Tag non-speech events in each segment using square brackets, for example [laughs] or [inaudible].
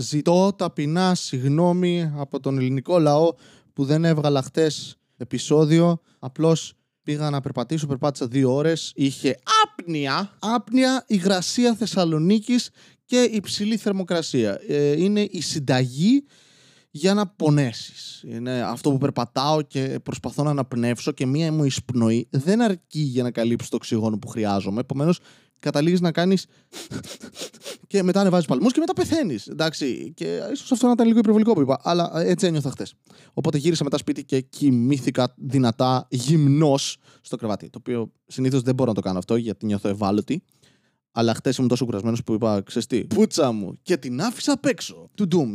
Ζητώ ταπεινά συγγνώμη από τον ελληνικό λαό που δεν έβγαλα χτες επεισόδιο. Απλώς πήγα να περπατήσω, περπάτησα δύο ώρες. Είχε άπνοια, άπνοια υγρασία Θεσσαλονίκης και υψηλή θερμοκρασία. Ε, είναι η συνταγή για να πονέσεις. Είναι αυτό που περπατάω και προσπαθώ να αναπνεύσω και μία μου εισπνοή δεν αρκεί για να καλύψει το οξυγόνο που χρειάζομαι. Επομένως, καταλήγεις να κάνεις. Και μετά ανεβάζεις παλμούς και μετά πεθαίνεις. Εντάξει. Και ίσως αυτό να ήταν λίγο υπερβολικό που είπα. Αλλά έτσι ένιωθα χθες. Οπότε γύρισα μετά σπίτι και κοιμήθηκα δυνατά γυμνός στο κρεβάτι. Το οποίο συνήθως δεν μπορώ να το κάνω αυτό γιατί νιώθω ευάλωτη. Αλλά χθες ήμουν τόσο κουρασμένος που είπα: Ξεστή, πούτσα μου και την άφησα απ' έξω. Του ντουμ.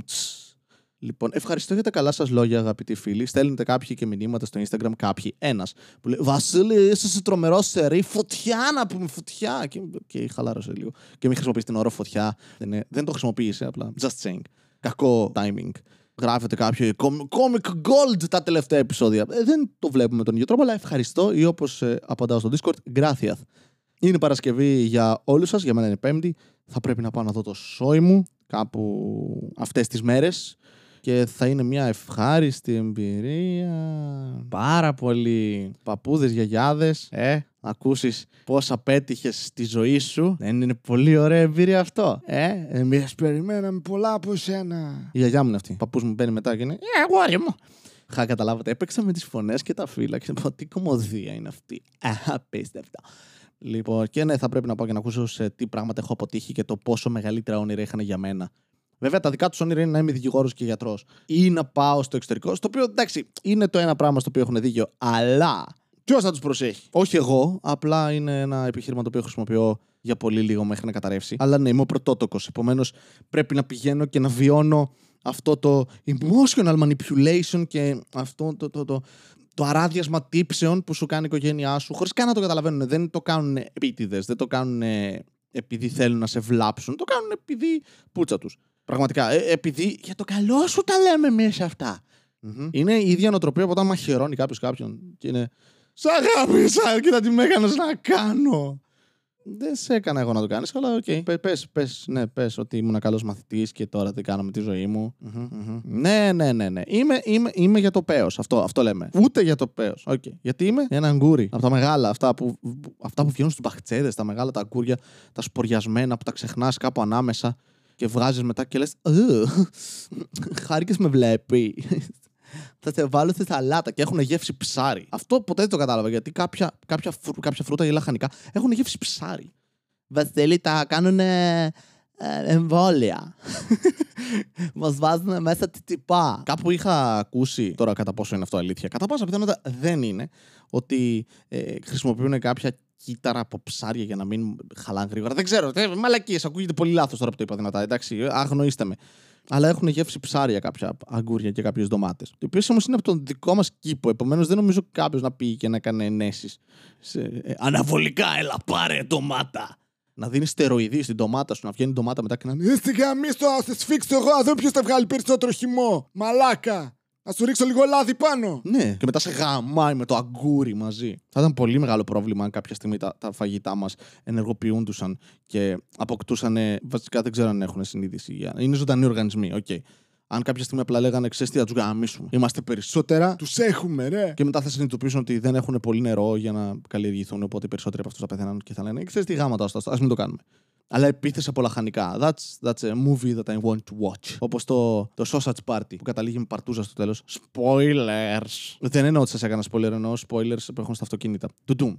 Λοιπόν, ευχαριστώ για τα καλά σας λόγια, αγαπητοί φίλοι. Στέλνετε κάποιοι και μηνύματα στο Instagram, κάποιοι. Ένας που λέει Βασίλη, είσαι τρομερό σερή. Φωτιά να πούμε, φωτιά. Και, και χαλάρωσε λίγο. Και μην χρησιμοποιήσει την όρο φωτιά. Δεν, δεν το χρησιμοποίησε, απλά. Just saying. Κακό timing. Γράφετε κάποιο comic gold τα τελευταία επεισόδια. Ε, δεν το βλέπουμε τον ίδιο τρόπο, αλλά ευχαριστώ ή όπως ε, απαντάω στο Discord, gracias. Είναι Παρασκευή για όλους σας, για μένα είναι Πέμπτη. Θα πρέπει να πάω να δω το σόι μου κάπου αυτές τις μέρες και θα είναι μια ευχάριστη εμπειρία. Πάρα πολύ παππούδες, γιαγιάδες, ε, να ακούσεις πώς απέτυχες στη ζωή σου. Δεν είναι πολύ ωραία εμπειρία αυτό. Ε, εμείς περιμέναμε πολλά από σένα. Η γιαγιά μου είναι αυτή. Ο παππούς μου μπαίνει μετά και είναι «Ε, αγόρι μου». Χα, καταλάβατε, έπαιξα με τις φωνές και τα φύλλα και πω τι κομμωδία είναι αυτή. Απίστευτα. Λοιπόν, και ναι, θα πρέπει να πάω και να ακούσω σε τι πράγματα έχω αποτύχει και το πόσο μεγαλύτερα όνειρα είχαν για μένα. Βέβαια, τα δικά τους όνειρα είναι να είμαι δικηγόρος και γιατρός ή να πάω στο εξωτερικό. Στο οποίο εντάξει, είναι το ένα πράγμα στο οποίο έχουν δίκιο. Αλλά ποιος θα τους προσέχει; Όχι εγώ, απλά είναι ένα επιχείρημα το οποίο χρησιμοποιώ για πολύ λίγο μέχρι να καταρρεύσει. Αλλά ναι, είμαι ο πρωτότοκος. Επομένως, πρέπει να πηγαίνω και να βιώνω αυτό το emotional manipulation και αυτό το, το, το, το αράδιασμα τύψεων που σου κάνει η οικογένειά σου, χωρίς καν να το καταλαβαίνουν. Δεν το κάνουν επίτηδες, δεν το κάνουν επειδή θέλουν να σε βλάψουν. Το κάνουν επειδή πούτσα τους. Πραγματικά. Ε, επειδή για το καλό σου τα λέμε εμείς αυτά. Mm-hmm. Είναι η ίδια νοοτροπία από όταν μαχαιρώνει κάποιος κάποιον. Και είναι. Σ' αγάπησα, κοίτα τι με έκανες να κάνω. Δεν σε έκανα εγώ να το κάνεις, αλλά OK. Okay. Πες, πες, ναι, πες ότι ήμουν καλός μαθητής και τώρα τι κάνω με τη ζωή μου. Mm-hmm, mm-hmm. Ναι, ναι, ναι, ναι. Είμαι, είμαι, είμαι για το παίο. Αυτό, αυτό λέμε. Ούτε για το παίο. Okay. Γιατί είμαι ένα αγγούρι. Από τα μεγάλα, αυτά που, αυτά που βγαίνουν στους μπαχτσέδες, τα μεγάλα τα αγκούρια, τα σποριασμένα που τα ξεχνάς κάπου ανάμεσα και βγάζει μετά και λες. Χάρηκες με βλέπει. θα σε βάλω στη σαλάτα και έχουν γεύση ψάρι. Αυτό ποτέ δεν το κατάλαβα γιατί κάποια, κάποια, φρου, κάποια φρούτα ή λαχανικά έχουν γεύση ψάρι. Βασίλη, τα κάνουν ε, εμβόλια. [laughs] Μας βάζουν μέσα τη τυπά. Κάπου είχα ακούσει, τώρα κατά πόσο είναι αυτό αλήθεια, κατά πάσα πιθανότητα δεν είναι, ότι ε, χρησιμοποιούν κάποια κύτταρα από ψάρια για να μην χαλάνε γρήγορα. Δεν ξέρω. Μαλακίες. Ακούγεται πολύ λάθος τώρα που το είπα δυνατά. Εντάξει, αγνοήστε με. Αλλά έχουν γεύσει ψάρια κάποια αγκούρια και κάποιες ντομάτες. Οι οποίες όμως είναι από τον δικό μας κήπο. Επομένως δεν νομίζω κάποιος να πήγε και να κάνει ενέσεις. Σε... Ε, αναβολικά, έλα πάρε ντομάτα. Να δίνεις στεροειδή στην ντομάτα σου, να βγαίνει ντομάτα μετά και να. Είστε γαμίστο, α σε σφίξω εγώ, α δω ποιος θα βγάλει περισσότερο χυμό. Μαλάκα. Ας σου ρίξω λίγο λάδι πάνω. Ναι, και μετά σε γαμάει με το αγγούρι μαζί. Θα ήταν πολύ μεγάλο πρόβλημα αν κάποια στιγμή τα, τα φαγητά μας ενεργοποιούντουσαν και αποκτούσαν. Βασικά δεν ξέρω αν έχουν συνείδηση. Είναι ζωντανοί οργανισμοί, OK. Okay. Αν κάποια στιγμή απλά λέγανε ξέρεις τι, θα τους γαμήσουμε. Είμαστε περισσότερα, τους έχουμε, ρε. Και μετά θα συνειδητοποιήσουν ότι δεν έχουν πολύ νερό για να καλλιεργηθούν. Οπότε οι περισσότεροι από αυτούς θα πεθαίνουν και θα λένε ξέρεις τι γάμα τα, ας μην το κάνουμε αλλά επίθεση από λαχανικά. That's, that's a movie that I want to watch. Όπως το, το Sausage Party που καταλήγει με παρτούζα στο τέλος. Spoilers. Δεν εννοώ ότι σας έκανα spoiler, εννοώ spoilers που έχουν στα αυτοκίνητα. Του Doom.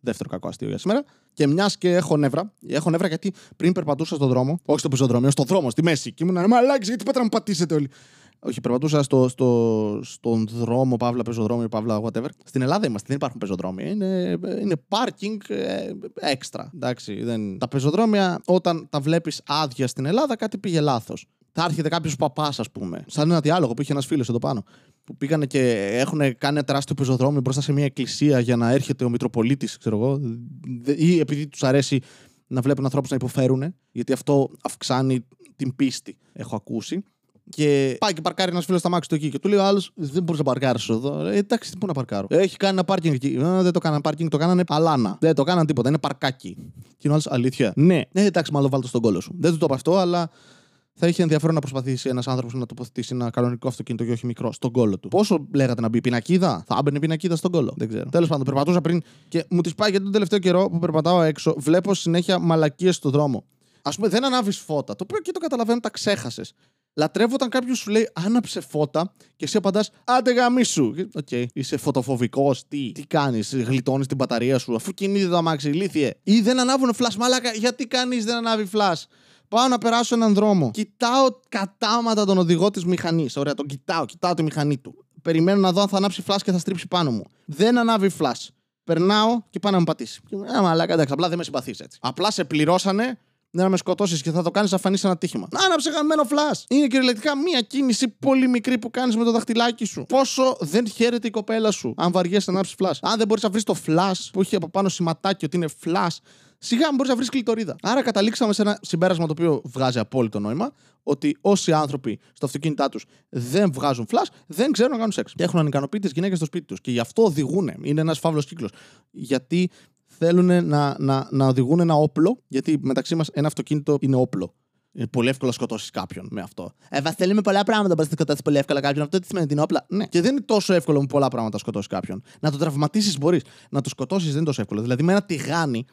Δεύτερο κακό αστείο για σήμερα. Και μιας και έχω νεύρα. Έχω νεύρα γιατί πριν περπατούσα στον δρόμο, όχι στο πεζοδρόμιο, στον δρόμο, στη μέση. Και ήμουν μαλάκι, γιατί πέτρα μου πατήσετε όλοι. Όχι, περπατούσα στο, στο, στον δρόμο, παύλα, πεζοδρόμιο, παύλα, whatever. Στην Ελλάδα είμαστε, δεν υπάρχουν πεζοδρόμια. Είναι, είναι parking ε, έξτρα. Εντάξει, δεν... Τα πεζοδρόμια, όταν τα βλέπεις άδεια στην Ελλάδα, κάτι πήγε λάθος. Θα έρχεται κάποιος παπάς, ας πούμε. Σαν ένα διάλογο που είχε ένας φίλος εδώ πάνω. Που πήγανε και έχουν κάνει ένα τεράστιο πεζοδρόμιο μπροστά σε μια εκκλησία για να έρχεται ο Μητροπολίτης, ξέρω εγώ. Ή επειδή τους αρέσει να βλέπουν ανθρώπους να υποφέρουν, γιατί αυτό αυξάνει την πίστη, έχω ακούσει. Και πάει και παρκάρει ένας φίλος στα μάξι του εκεί. Και του λέει ο άλλος: Δεν μπορείς να παρκάρεις εδώ. Ε, εντάξει, πού να παρκάρω. Έχει κάνει ένα πάρκινγκ εκεί. Ε, δεν το κάνανε πάρκινγκ, το κάνανε παλάνα. Δεν το κάνανε τίποτα. Είναι παρκάκι. Και είναι ο άλλος: Αλήθεια. Ναι, ε, εντάξει, μάλλον βάλτε στον κόλο σου. Δεν του το είπα αυτό, αλλά θα είχε ενδιαφέρον να προσπαθήσει ένας άνθρωπος να τοποθετήσει ένα κανονικό αυτοκίνητο και όχι μικρό στον κώλο του. Πόσο λέγατε να μπει πινακίδα, θα έμπαινε πινακίδα στον κώλο; Δεν ξέρω. Τέλος πάντων, περπατούσα πριν και μου τη σπάει γιατί τον τελευταίο καιρό που περπατάω έξω, βλέπω συνέχεια μαλακίες στο δρόμο. Ας πούμε, δεν ανάβεις φώτα. Το οποίο και το καταλαβαίνω, τα ξέχασες. Λατρεύω όταν κάποιος σου λέει άναψε φώτα και εσύ απαντάς Άντε γαμήσου. OK, okay. είσαι φωτοφοβικός. Τι, τι κάνεις, γλιτώνεις την μπαταρία σου αφού κινείται το αμάξι, ηλίθιε. Ή δεν ανάβουν φλας, μαλάκα. Γιατί κανείς δεν ανάβει φλας. Πάω να περάσω έναν δρόμο. Κοιτάω κατάματα τον οδηγό της μηχανής. Ωραία, τον κοιτάω, κοιτάω τη μηχανή του. Περιμένω να δω αν θα ανάψει φλα και θα στρίψει πάνω μου. Δεν ανάβει φλα. Περνάω και πάω να μου πατήσει. Α, μαλάκα, εντάξει, απλά δεν με συμπαθείς έτσι. Απλά σε πληρώσανε να με σκοτώσεις και θα το κάνεις να φανεί ένα τύχημα. Άναψε γαμμένο φλα. Είναι κυριολεκτικά μία κίνηση πολύ μικρή που κάνεις με το δαχτυλάκι σου. Πόσο δεν χαίρεται η κοπέλα σου αν βαριέσαι να ανάψει φλα. Αν δεν μπορείς να βρεις το φλα που έχει από πάνω σηματάκι ότι είναι φλα, σιγά μην μπορείς να βρεις κλειτορίδα. Άρα καταλήξαμε σε ένα συμπέρασμα το οποίο βγάζει απόλυτο νόημα ότι όσοι άνθρωποι στο αυτοκίνητά τους δεν βγάζουν φλα, δεν ξέρουν να κάνουν σεξ. Και έχουν ανικανοποιητές γυναίκες στο σπίτι τους. Και γι' αυτό οδηγούν. Είναι ένας φαύλος κύκλος. Γιατί θέλουν να, να, να οδηγούν ένα όπλο, γιατί μεταξύ μας ένα αυτοκίνητο είναι όπλο. Είναι πολύ εύκολο να σκοτώσεις κάποιον με αυτό. Ε, Βασίλη, με πολλά πράγματα μπορεί να σκοτώσεις πολύ εύκολα κάποιον. Αυτό τι σημαίνει, την όπλα; Ναι. Και δεν είναι τόσο εύκολο με πολλά πράγματα να σκοτώσεις κάποιον. Να το τραυματίσεις μπορείς. Να το σκοτώσεις δεν είναι τόσο εύκολο. Δηλαδή με ένα τηγάνι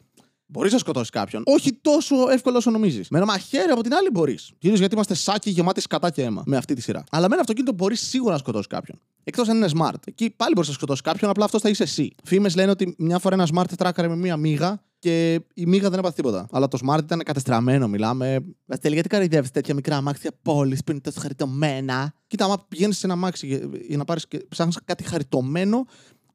Μπορείς να σκοτώσεις κάποιον. Όχι τόσο εύκολο όσο νομίζεις. Με ένα μαχαίρι από την άλλη μπορείς. Κυρίω γιατί είμαστε σάκι γεμάτοι σκατά και αίμα με αυτή τη σειρά. Αλλά με ένα αυτοκίνητο μπορείς σίγουρα να σκοτώσεις κάποιον. Εκτός αν είναι smart. Εκεί πάλι μπορείς να σκοτώσεις κάποιον, απλά αυτός θα είσαι εσύ. Φήμες λένε ότι μια φορά ένα smart τράκαρε με μία μίγα και η μίγα δεν έπαθε τίποτα. Αλλά το smart ήταν κατεστραμμένο, μιλάμε. Βασίλη, γιατί καρυδεύεις τέτοια μικρά αμάξια; Πόλης που είναι τόσο χαριτωμένα. Κοίτα, άμα πηγαίνεις σε ένα αμάξι για να πάρεις και ψάχνεις κάτι χαριτωμένο,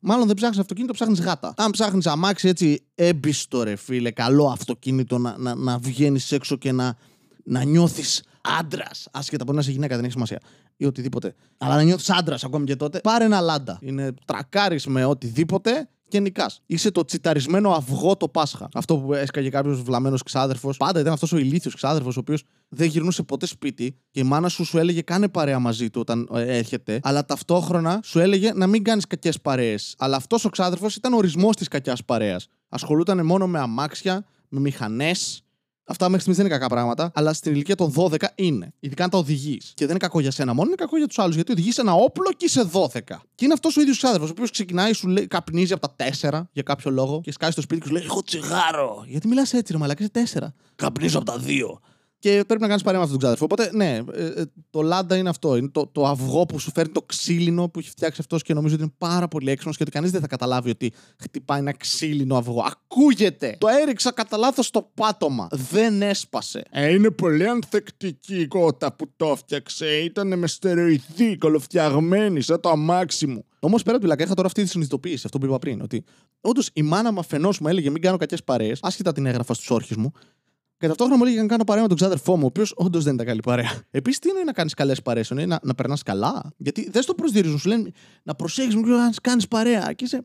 Μάλλον δεν ψάχνεις αυτοκίνητο, ψάχνεις γάτα. Αν ψάχνεις αμάξι έτσι έμπιστο, ρε φίλε, καλό αυτοκίνητο να, να, να βγαίνεις έξω και να, να νιώθεις άντρας. Άσχετα από να είσαι γυναίκα, δεν έχει σημασία. Ή οτιδήποτε. Αλλά να νιώθεις άντρας ακόμη και τότε. Πάρε ένα λάντα. Είναι τρακάρι με οτιδήποτε και νικά. Είσαι το τσιταρισμένο αυγό το Πάσχα. Αυτό που έσκαγε κάποιος βλαμμένος ξάδερφος. Πάντα ήταν αυτός ο ηλίθιος ξάδερφος, ο οποίος δεν γυρνούσε ποτέ σπίτι και η μάνα σου σου έλεγε κάνε παρέα μαζί του όταν ε, έρχεται, αλλά ταυτόχρονα σου έλεγε να μην κάνεις κακές παρέες. Αλλά αυτός ο ξάδερφος ήταν ορισμός της κακιάς παρέας. Ασχολούταν μόνο με αμάξια, με μηχανές, Αυτά μέχρι στιγμής δεν είναι κακά πράγματα, αλλά στην ηλικία των 12 είναι. Ειδικά αν τα οδηγείς. Και δεν είναι κακό για σένα μόνο, είναι κακό για τους άλλους. Γιατί οδηγείς ένα όπλο και είσαι 12. Και είναι αυτός ο ίδιος ξάδερφο, ο οποίος ξεκινάει, σου λέει, καπνίζει από τα 4 για κάποιο λόγο και σκάει στο σπίτι και σου λέει: Έχω τσιγάρο. Γιατί μιλάς έτσι, ρε Μαλάκα, είσαι 4. Καπνίζω από τα 2 και πρέπει να κάνεις παρέα με αυτόν τον ξάδερφο. Οπότε, ναι, ε, ε, το λάντα είναι αυτό. Είναι το, το αυγό που σου φέρνει το ξύλινο που έχει φτιάξει αυτός και νομίζω ότι είναι πάρα πολύ έξυπνος και ότι κανείς δεν θα καταλάβει ότι χτυπάει ένα ξύλινο αυγό. Ακούγεται! Το έριξα κατά λάθος στο πάτωμα. Δεν έσπασε. Ε, είναι πολύ ανθεκτική η κότα που το έφτιαξε. Ήταν με στερεοειδή, κολοφτιαγμένη, σαν το αμάξι μου. Όμως πέρα από τη λακά, είχα τώρα αυτή τη συνειδητοποίηση, αυτό που είπα πριν. Ότι όντως η μάνα μου αφενός μου έλεγε μην κάνω κακές παρέες, άσχετα την έγραφα στους όρχες μου, και ταυτόχρονα μου έλεγε να κάνω παρέα με τον ξάδερφό μου, ο οποίος όντως δεν ήταν καλή παρέα. Επίσης, τι είναι να κάνεις καλές παρέες, είναι να, να περνάς καλά; Γιατί δεν στο προσδιορίζουν, σου λένε να προσέχεις μου να κάνεις παρέα. Και είσαι.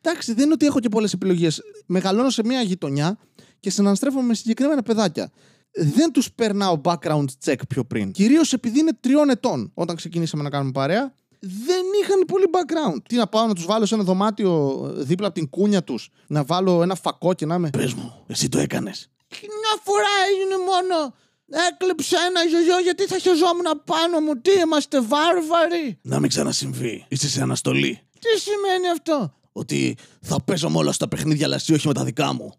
Εντάξει, δεν είναι ότι έχω και πολλές επιλογές. Μεγαλώνω σε μια γειτονιά και συναναστρέφομαι με συγκεκριμένα παιδάκια. Δεν τους περνάω background check πιο πριν. Κυρίως επειδή είναι τριών ετών όταν ξεκινήσαμε να κάνουμε παρέα. Δεν είχαν πολύ background. Τι να πάω να τους βάλω σε ένα δωμάτιο δίπλα από την κούνια τους, να βάλω ένα φακό και να είμαι. Πες μου, εσύ το έκανες. Μια φορά έγινε μόνο. Έκλειψε ένα ζωζό γιατί θα χεζόμουν πάνω μου. Τι είμαστε βάρβαροι; Να μην ξανασυμβεί. Είσαι σε αναστολή. Τι σημαίνει αυτό; Ότι θα παίζω όλα στα παιχνίδια, αλλά εσύ όχι με τα δικά μου. [laughs]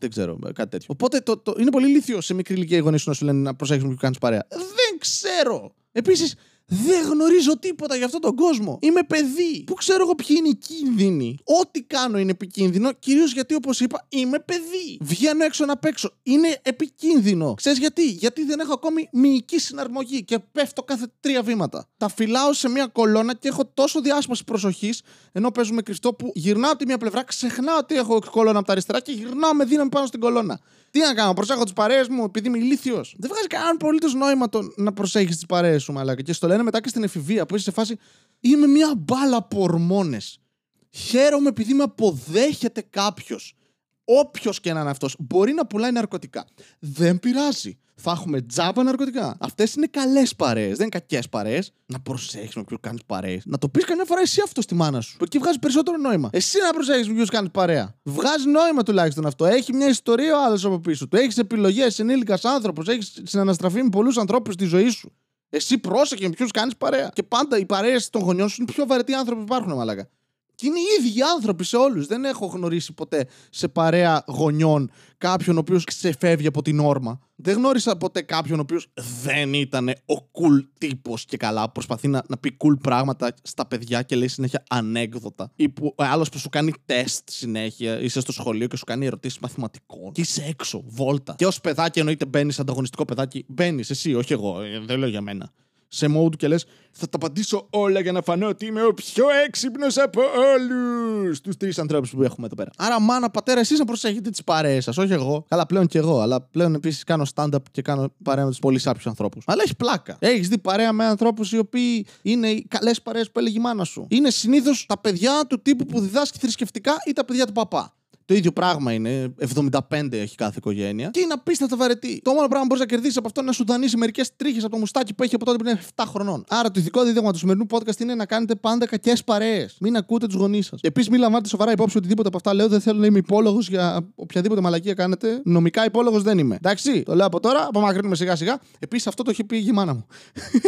Δεν ξέρω, κάτι τέτοιο. Οπότε το, το, είναι πολύ λίθιο σε μικρή ηλικία οι γονείς σου να σου λένε να προσέχεις που κάνεις παρέα. Δεν ξέρω. Επίσης, δεν γνωρίζω τίποτα για αυτόν τον κόσμο. Είμαι παιδί. Πού ξέρω εγώ ποιοι είναι οι κίνδυνοι. Ό,τι κάνω είναι επικίνδυνο, κυρίως γιατί όπως είπα είμαι παιδί. Βγαίνω έξω να παίξω. Είναι επικίνδυνο. Ξέρεις γιατί; Γιατί δεν έχω ακόμη μυϊκή συναρμογή και πέφτω κάθε τρία βήματα. Τα φυλάω σε μια κολόνα και έχω τόσο διάσπαση προσοχής ενώ παίζουμε κρυφτό που γυρνάω από τη μία πλευρά, ξεχνάω ότι έχω κολόνα από τα αριστερά και γυρνάω με δύναμη πάνω στην κολόνα. Τι να κάνω, προσέχω τις παρέες μου επειδή είμαι ηλίθιος. Δεν βγάζει κανένα απολύτως νόημα το να προσέχεις τις παρέες σου, μαλάκα. Και στο λένε μετά και στην εφηβεία που είσαι σε φάση. Είμαι μια μπάλα από ορμόνες. Χαίρομαι επειδή με αποδέχεται κάποιος. Όποιος και να είναι αυτός, μπορεί να πουλάει ναρκωτικά. Δεν πειράζει. θα έχουμε τζάμπα ναρκωτικά. Αυτές είναι καλές παρέες, δεν είναι κακές παρέες. Να προσέχεις με ποιου κάνεις παρέες. Να το πεις καμιά φορά εσύ αυτό στη μάνα σου. Που εκεί βγάζει περισσότερο νόημα. Εσύ να προσέχεις με ποιους κάνεις παρέα. Βγάζει νόημα τουλάχιστον αυτό. Έχει μια ιστορία ο άλλος από πίσω του. Έχεις επιλογές, ενήλικας άνθρωπος. Έχεις συναναστραφεί με πολλούς ανθρώπους στη ζωή σου. Εσύ πρόσεχε με ποιους κάνεις παρέα. Και πάντα οι παρέες των γονιών σου είναι πιο βαρετοί άνθρωποι που υπάρχουν, μαλάκα. Και είναι οι ίδιοι άνθρωποι σε όλους. Δεν έχω γνωρίσει ποτέ σε παρέα γονιών κάποιον ο οποίος ξεφεύγει από την όρμα. Δεν γνώρισα ποτέ κάποιον ο οποίος δεν ήταν ο cool τύπος και καλά. Προσπαθεί να, να πει cool πράγματα στα παιδιά και λέει συνέχεια ανέκδοτα. Ή που άλλος που σου κάνει τεστ συνέχεια. Είσαι στο σχολείο και σου κάνει ερωτήσεις μαθηματικών. Και είσαι έξω, βόλτα. Και ως παιδάκι εννοείται μπαίνεις ανταγωνιστικό παιδάκι. Μπαίνεις εσύ, όχι εγώ. ε, Δεν λέω για μένα σε mode και λες: Θα τα απαντήσω όλα για να φανώ ότι είμαι ο πιο έξυπνος από όλους. Τους τρεις ανθρώπους που έχουμε εδώ πέρα. Άρα, μάνα, πατέρα, εσείς να προσέχετε τις παρέες σας, όχι εγώ. Καλά, πλέον και εγώ. Αλλά πλέον επίσης κάνω stand-up και κάνω παρέα με τους πολύ σάπιους ανθρώπους. Αλλά έχεις πλάκα. Έχεις δει παρέα με ανθρώπους οι οποίοι είναι οι καλές παρέες που έλεγε η μάνα σου. Είναι συνήθως τα παιδιά του τύπου που διδάσκει θρησκευτικά ή τα παιδιά του παπά. Το ίδιο πράγμα είναι. 75 έχει κάθε οικογένεια. Και είναι απίστευτα βαρετή. Το μόνο πράγμα που μπορείς να κερδίσεις από αυτό είναι να σου δανείσει μερικές τρίχες από το μουστάκι που έχει από τότε που είναι 7 χρονών. Άρα το ηθικό δίδαγμα του σημερινού podcast είναι να κάνετε πάντα κακές παρέες. Μην ακούτε τους γονείς σας. Επίσης, μην λαμβάνετε σοβαρά υπόψη οτιδήποτε από αυτά λέω. Δεν θέλω να είμαι υπόλογος για οποιαδήποτε μαλακία κάνετε. Νομικά υπόλογος δεν είμαι. Εντάξει, το λέω από τώρα, απομακρύνουμε σιγά σιγά. Επίσης, αυτό το έχει πει η μάνα μου.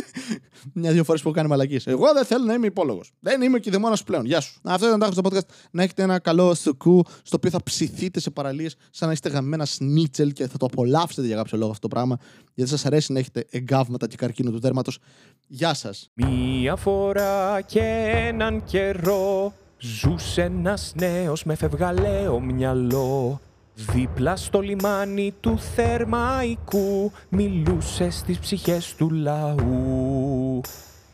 [laughs] Μια-δύο φορές που έχω κάνει μαλακίες. Εγώ δεν θέλω να είμαι υπόλογος. Δεν είμαι και δαιμόνα πλέον. Γεια σου. Αυτό ήταν το άκουσα στο podcast. Να έχετε ένα καλό σουκού στο οποίο θα ψηθείτε σε παραλίες σαν να είστε γαμμένα σνίτσελ και θα το απολαύσετε για κάποιο λόγο αυτό το πράγμα. Γιατί σας αρέσει να έχετε εγκάβματα και καρκίνο του δέρματος. Γεια σας. Μία φορά και έναν καιρό Ζούσε ένας νέος με φευγαλαίο μυαλό Δίπλα στο λιμάνι του Θερμαϊκού Μιλούσε στις ψυχές του λαού